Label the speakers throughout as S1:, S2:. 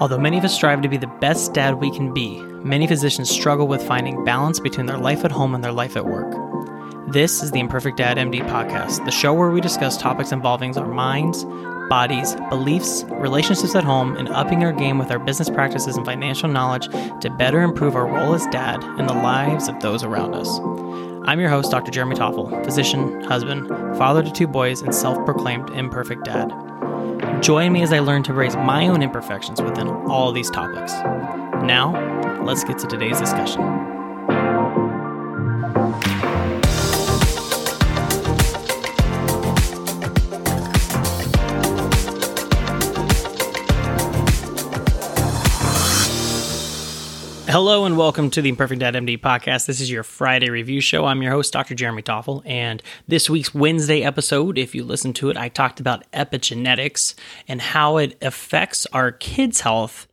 S1: Although many of us strive to be the best dad we can be, many physicians struggle with finding balance between their life at home and their life at work. This is the Imperfect Dad MD podcast, the show where we discuss topics involving our minds, bodies, beliefs, relationships at home, and upping our game with our business practices and financial knowledge to better improve our role as dad and the lives of those around us. I'm your host, Dr. Jeremy Tuffli, physician, husband, father to two boys, and self proclaimed imperfect dad. Join me as I learn to raise my own imperfections within all these topics. Now, let's get to today's discussion. Hello and welcome to the Imperfect Dad MD podcast. This is your Friday review show. I'm your host, Dr. Jeremy Tuffli, and this week's Wednesday episode, if you listen to it, I talked about epigenetics and how it affects our kids' health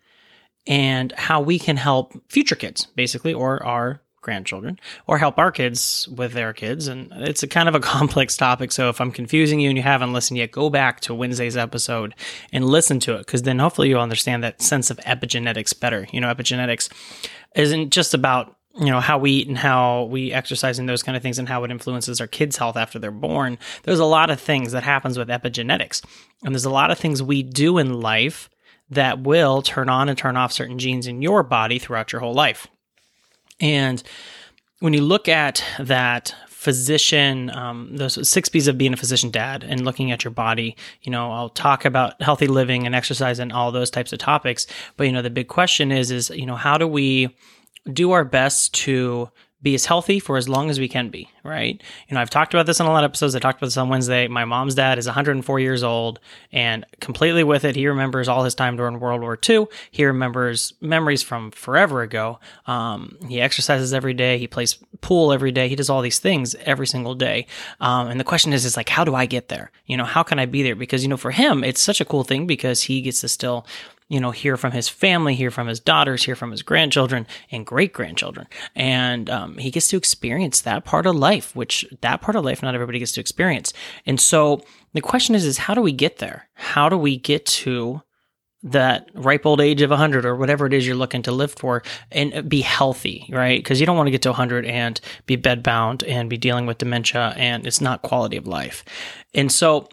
S1: and how we can help future kids, basically, or our grandchildren or help our kids with their kids. And it's a kind of a complex topic. So if I'm confusing you and you haven't listened yet, go back to Wednesday's episode and listen to it because then hopefully you'll understand that sense of epigenetics better. You know, epigenetics isn't just about you know how we eat and how we exercise and those kind of things and how it influences our kids health after they're born there's a lot of things that happens with epigenetics and there's a lot of things we do in life that will turn on and turn off certain genes in your body throughout your whole life and when you look at that physician, um, those six B's of being a physician dad and looking at your body, you know, I'll talk about healthy living and exercise and all those types of topics. But, you know, the big question is, is, you know, how do we do our best to be as healthy for as long as we can be, right? You know, I've talked about this in a lot of episodes. I talked about this on Wednesday. My mom's dad is 104 years old and completely with it. He remembers all his time during World War II. He remembers memories from forever ago. Um, he exercises every day. He plays pool every day. He does all these things every single day. Um, and the question is, is like, how do I get there? You know, how can I be there? Because, you know, for him, it's such a cool thing because he gets to still you know, hear from his family, hear from his daughters, hear from his grandchildren and great grandchildren. And um, he gets to experience that part of life, which that part of life not everybody gets to experience. And so the question is, is how do we get there? How do we get to that ripe old age of 100 or whatever it is you're looking to live for and be healthy, right? Because you don't want to get to 100 and be bedbound and be dealing with dementia and it's not quality of life. And so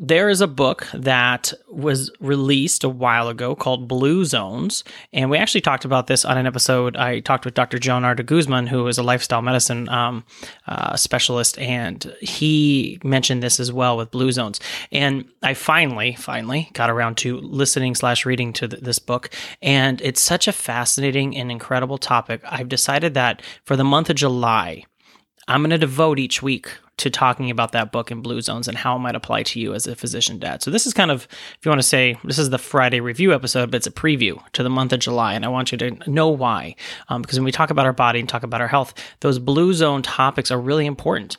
S1: there is a book that was released a while ago called Blue Zones. And we actually talked about this on an episode. I talked with Dr. Jonard Guzman, who is a lifestyle medicine um, uh, specialist, and he mentioned this as well with Blue Zones. And I finally, finally got around to listening slash reading to th- this book. And it's such a fascinating and incredible topic. I've decided that for the month of July, I'm going to devote each week to talking about that book in Blue Zones and how it might apply to you as a physician dad. So this is kind of, if you want to say, this is the Friday review episode, but it's a preview to the month of July, and I want you to know why. Um, because when we talk about our body and talk about our health, those Blue Zone topics are really important.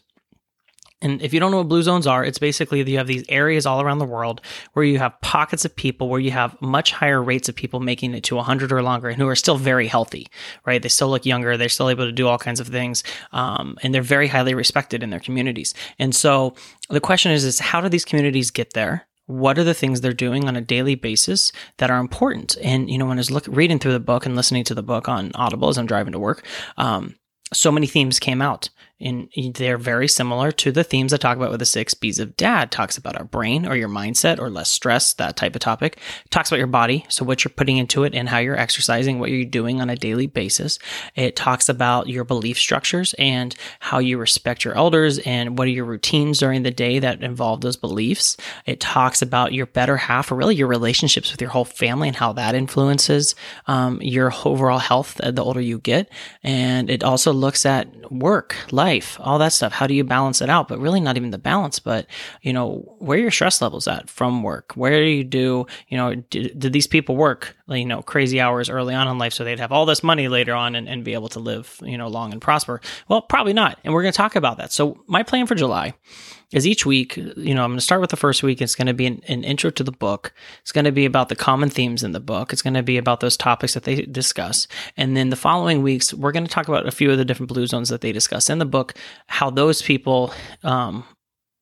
S1: And if you don't know what blue zones are, it's basically you have these areas all around the world where you have pockets of people where you have much higher rates of people making it to 100 or longer and who are still very healthy, right? They still look younger. They're still able to do all kinds of things. Um, and they're very highly respected in their communities. And so the question is, is how do these communities get there? What are the things they're doing on a daily basis that are important? And, you know, when I was look, reading through the book and listening to the book on Audible as I'm driving to work, um, so many themes came out and they're very similar to the themes I talk about with the six B's of dad. Talks about our brain or your mindset or less stress, that type of topic. Talks about your body, so what you're putting into it and how you're exercising, what you're doing on a daily basis. It talks about your belief structures and how you respect your elders and what are your routines during the day that involve those beliefs. It talks about your better half or really your relationships with your whole family and how that influences um, your overall health the older you get. And it also looks at work, life life, all that stuff. How do you balance it out? But really not even the balance, but you know, where your stress levels at from work? Where do you do, you know, did, did these people work, you know, crazy hours early on in life so they'd have all this money later on and, and be able to live, you know, long and prosper? Well, probably not. And we're going to talk about that. So my plan for July is each week, you know, I'm going to start with the first week. It's going to be an, an, intro to the book. It's going to be about the common themes in the book. It's going to be about those topics that they discuss. And then the following weeks, we're going to talk about a few of the different blue zones that they discuss in the book, how those people, um,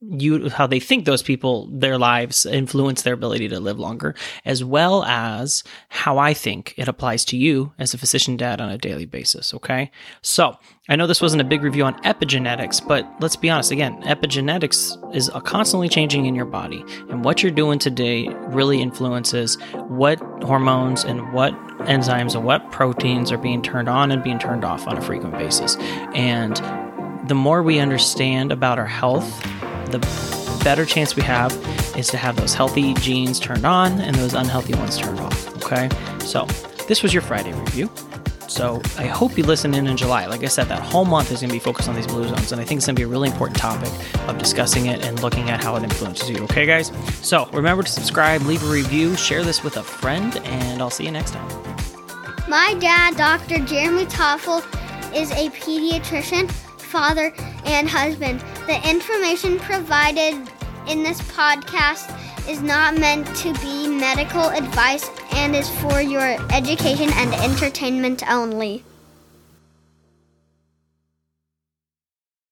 S1: you how they think those people their lives influence their ability to live longer as well as how i think it applies to you as a physician dad on a daily basis okay? So i know this wasn't a big review on epigenetics but let's be honest again. Epigenetics is constantly changing in your body and what you're doing today really influences what hormones and what enzymes and what proteins are being turned on and being turned off on a frequent basis. And the more we understand about our health the better chance we have is to have those healthy genes turned on and those unhealthy ones turned off. Okay, so this was your Friday review. So I hope you listen in in July. Like I said, that whole month is going to be focused on these blue zones, and I think it's going to be a really important topic of discussing it and looking at how it influences you. Okay, guys? So remember to subscribe, leave a review, share this with a friend, and I'll see you next time.
S2: My dad, Dr. Jeremy Tuffli, is a pediatrician father, and husband. The information provided in this podcast is not meant to be medical advice and is for your education and entertainment only.